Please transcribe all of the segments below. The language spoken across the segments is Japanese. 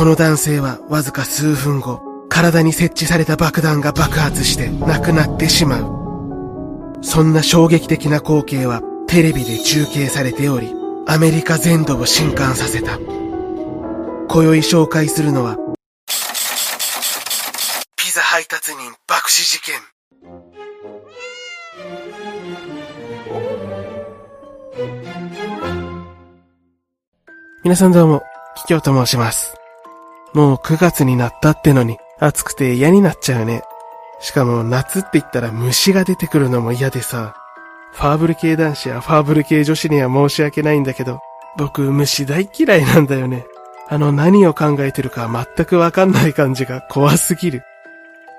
この男性はわずか数分後、体に設置された爆弾が爆発して亡くなってしまう。そんな衝撃的な光景はテレビで中継されており、アメリカ全土を震撼させた。今宵紹介するのは、ピザ配達人爆死事件。皆さんどうも、キキョウと申します。もう9月になったってのに、暑くて嫌になっちゃうね。しかも夏って言ったら虫が出てくるのも嫌でさ、ファーブル系男子やファーブル系女子には申し訳ないんだけど、僕虫大嫌いなんだよね。あの何を考えてるか全くわかんない感じが怖すぎる。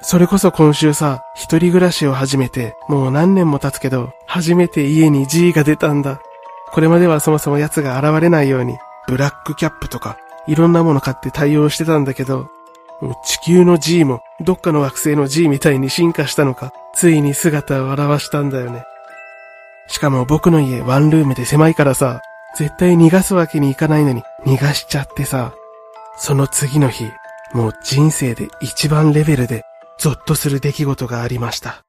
それこそ今週さ、一人暮らしを始めて、もう何年も経つけど、初めて家に G が出たんだ。これまではそもそも奴が現れないように、ブラックキャップとか、いろんなもの買って対応してたんだけど、地球の G も、どっかの惑星の G みたいに進化したのか、ついに姿を現したんだよね。しかも僕の家ワンルームで狭いからさ、絶対逃がすわけにいかないのに逃がしちゃってさ、その次の日、もう人生で一番レベルでゾッとする出来事がありました。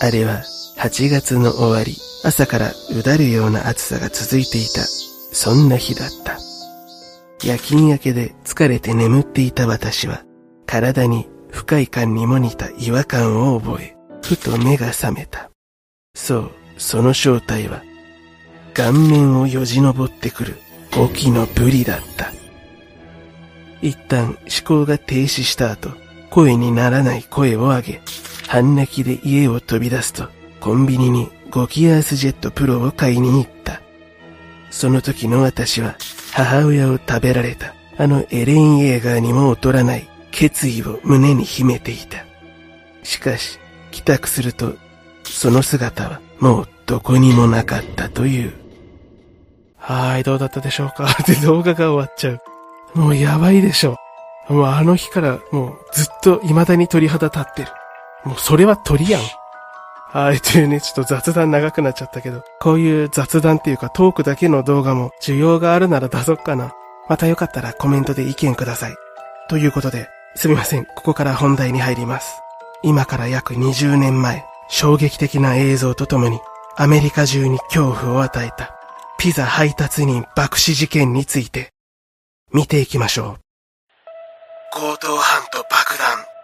あれは8月の終わり、朝からうだるような暑さが続いていた、そんな日だった。夜勤明けで疲れて眠っていた私は、体に不快感にも似た違和感を覚え、ふと目が覚めた。そう、その正体は、顔面をよじ登ってくる、大きのブリだった。一旦思考が停止した後、声にならない声を上げ、半泣きで家を飛び出すと、コンビニにゴキアースジェットプロを買いに行った。その時の私は、母親を食べられた、あのエレン・イェーガーにも劣らない決意を胸に秘めていた。しかし、帰宅すると、その姿はもうどこにもなかったという。はーい、どうだったでしょうか？で動画が終わっちゃう。もうやばいでしょ。もうあの日からもうずっと未だに鳥肌立ってる。もうそれは鳥やん。はい、というね、ちょっと雑談長くなっちゃったけど、こういう雑談っていうかトークだけの動画も需要があるなら出そっかな。またよかったらコメントで意見ください。ということで、すみません、ここから本題に入ります。今から約20年前、衝撃的な映像とともに、アメリカ中に恐怖を与えた、ピザ配達人爆死事件について、見ていきましょう。強盗犯と爆弾。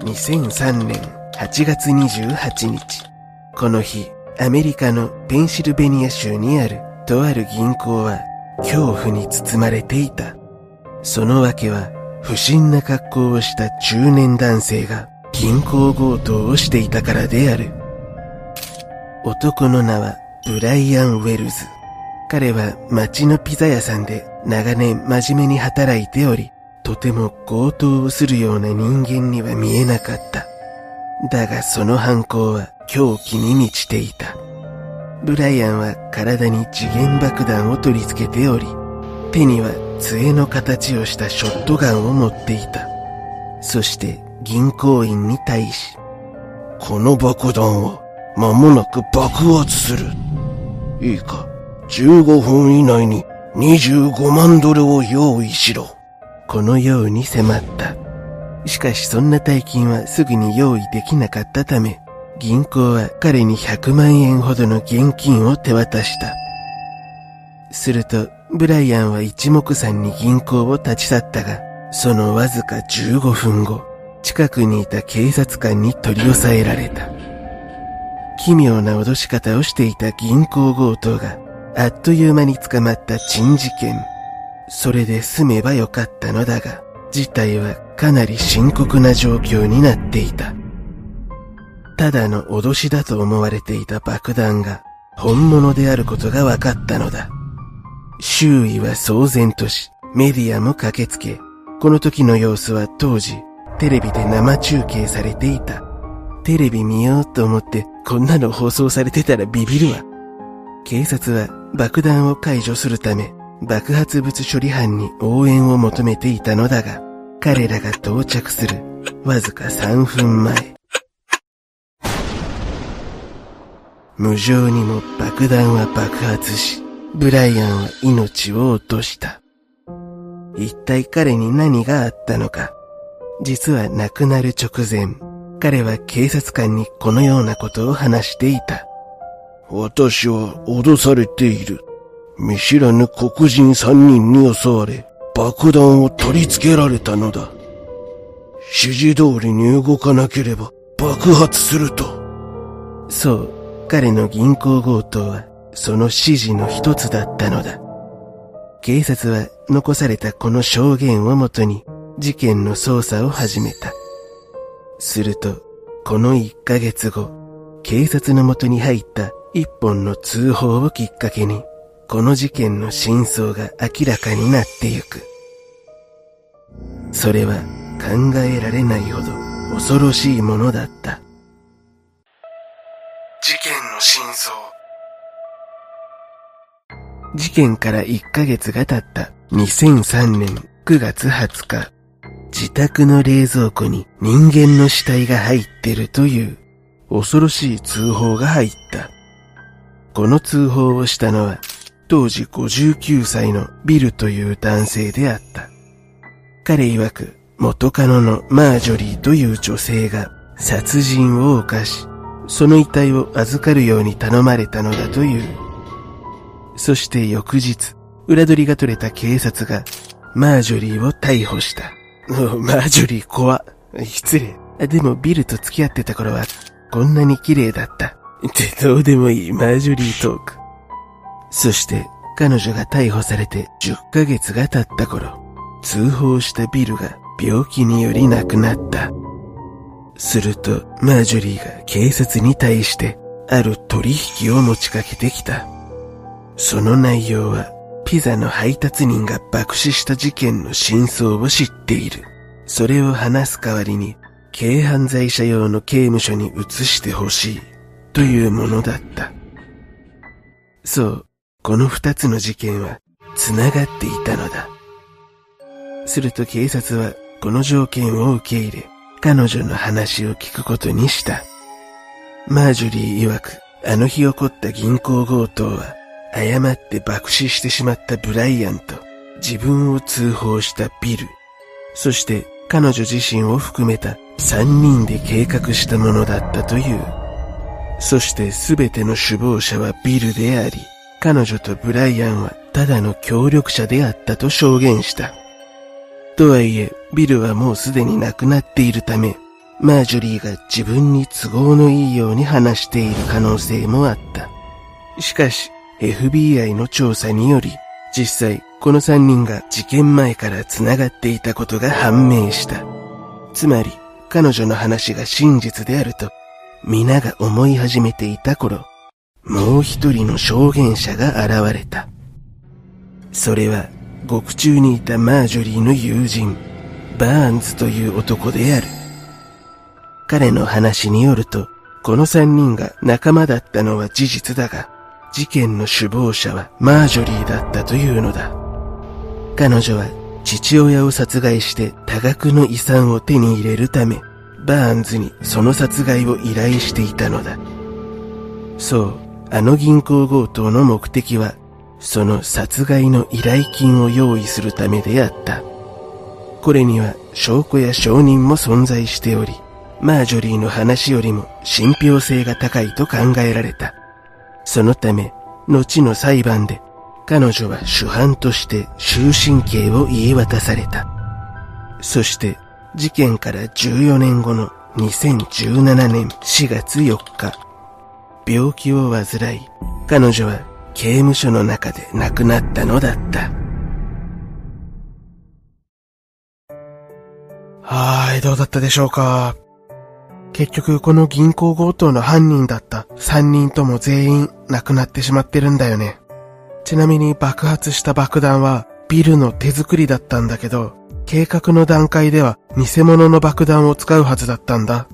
2003年8月28日。この日、アメリカのペンシルベニア州にあるとある銀行は恐怖に包まれていた。その訳は不審な格好をした中年男性が銀行強盗をしていたからである。男の名はブライアン・ウェルズ。彼は町のピザ屋さんで長年真面目に働いており、とても強盗をするような人間には見えなかった。だがその犯行は狂気に満ちていた。ブライアンは体に次元爆弾を取り付けており、手には杖の形をしたショットガンを持っていた。そして銀行員に対し、この爆弾は間もなく爆発する。いいか、15分以内に25万ドルを用意しろ。このように迫った。しかしそんな大金はすぐに用意できなかったため、銀行は彼に100万円ほどの現金を手渡した。すると、ブライアンは一目散に銀行を立ち去ったが、そのわずか15分後、近くにいた警察官に取り押さえられた。奇妙な脅し方をしていた銀行強盗が、あっという間に捕まった珍事件。それで済めばよかったのだが、事態はかなり深刻な状況になっていた。ただの脅しだと思われていた爆弾が本物であることが分かったのだ。周囲は騒然とし、メディアも駆けつけ、この時の様子は当時、テレビで生中継されていた。テレビ見ようと思って、こんなの放送されてたらビビるわ。警察は爆弾を解除するため、爆発物処理班に応援を求めていたのだが、彼らが到着するわずか3分前。無情にも爆弾は爆発し、ブライアンは命を落とした。一体彼に何があったのか。実は亡くなる直前、彼は警察官にこのようなことを話していた。私は脅されている。見知らぬ黒人三人に襲われ、爆弾を取り付けられたのだ。指示通りに動かなければ爆発すると。そう、彼の銀行強盗はその指示の一つだったのだ。警察は残されたこの証言をもとに事件の捜査を始めた。すると、この1ヶ月後、警察のもとに入った一本の通報をきっかけに、この事件の真相が明らかになってゆく。それは考えられないほど恐ろしいものだった。事件の真相。事件から1ヶ月が経った2003年9月20日、自宅の冷蔵庫に人間の死体が入ってるという恐ろしい通報が入った。この通報をしたのは当時59歳のビルという男性であった。彼曰く元カノのマージョリーという女性が殺人を犯し、その遺体を預かるように頼まれたのだという。そして翌日、裏取りが取れた警察がマージョリーを逮捕した。マージョリー怖失礼。でもビルと付き合ってた頃はこんなに綺麗だった。ってどうでもいいマージョリートーク。そして彼女が逮捕されて10ヶ月が経った頃、通報したビルが病気により亡くなった。するとマージョリーが警察に対してある取引を持ちかけてきた。その内容はピザの配達人が爆死した事件の真相を知っている。それを話す代わりに軽犯罪者用の刑務所に移してほしいというものだった。そう、この二つの事件は繋がっていたのだ。すると警察はこの条件を受け入れ、彼女の話を聞くことにした。マージョリー曰く、あの日起こった銀行強盗は、誤って爆死してしまったブライアンと、自分を通報したビル、そして彼女自身を含めた三人で計画したものだったという。そして全ての首謀者はビルであり、彼女とブライアンはただの協力者であったと証言した。とはいえ、ビルはもうすでに亡くなっているため、マージョリーが自分に都合のいいように話している可能性もあった。しかし、FBI の調査により、実際この3人が事件前から繋がっていたことが判明した。つまり、彼女の話が真実であると、皆が思い始めていた頃、もう一人の証言者が現れた。それは、獄中にいたマージョリーの友人、バーンズという男である。彼の話によると、この三人が仲間だったのは事実だが、事件の首謀者はマージョリーだったというのだ。彼女は父親を殺害して多額の遺産を手に入れるため、バーンズにその殺害を依頼していたのだ。そう、あの銀行強盗の目的はその殺害の依頼金を用意するためであった。これには証拠や証人も存在しており、マージョリーの話よりも信憑性が高いと考えられた。そのため、後の裁判で彼女は主犯として終身刑を言い渡された。そして事件から14年後の2017年4月4日、病気を患い、彼女は刑務所の中で亡くなったのだった。はい、どうだったでしょうか？結局この銀行強盗の犯人だった3人とも全員亡くなってしまってるんだよね。ちなみに爆発した爆弾はビルの手作りだったんだけど、計画の段階では偽物の爆弾を使うはずだったんだ。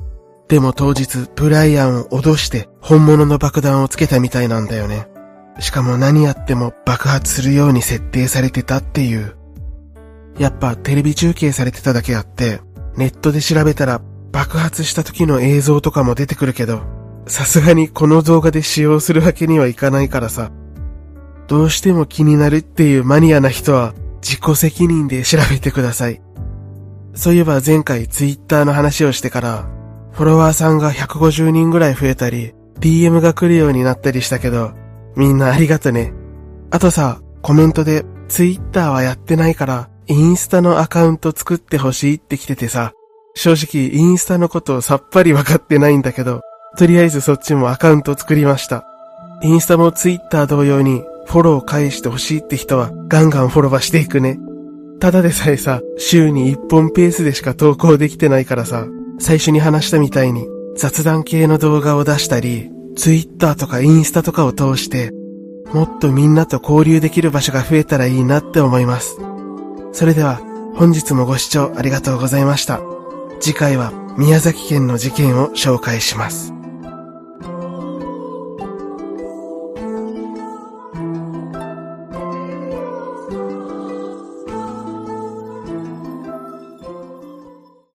でも当日、ブライアンを脅して本物の爆弾をつけたみたいなんだよね。しかも何やっても爆発するように設定されてたっていう。やっぱテレビ中継されてただけあって、ネットで調べたら爆発した時の映像とかも出てくるけど、さすがにこの動画で使用するわけにはいかないからさ。どうしても気になるっていうマニアな人は自己責任で調べてください。そういえば前回ツイッターの話をしてから、フォロワーさんが150人ぐらい増えたり、DM が来るようになったりしたけど、みんなありがとね。あとさ、コメントでツイッターはやってないから、インスタのアカウント作ってほしいって来ててさ、正直インスタのことをさっぱりわかってないんだけど、とりあえずそっちもアカウント作りました。インスタもツイッター同様にフォロー返してほしいって人はガンガンフォローしていくね。ただでさえさ、週に1本ペースでしか投稿できてないからさ、最初に話したみたいに雑談系の動画を出したり、ツイッターとかインスタとかを通して、もっとみんなと交流できる場所が増えたらいいなって思います。それでは、本日もご視聴ありがとうございました。次回は宮崎県の事件を紹介します。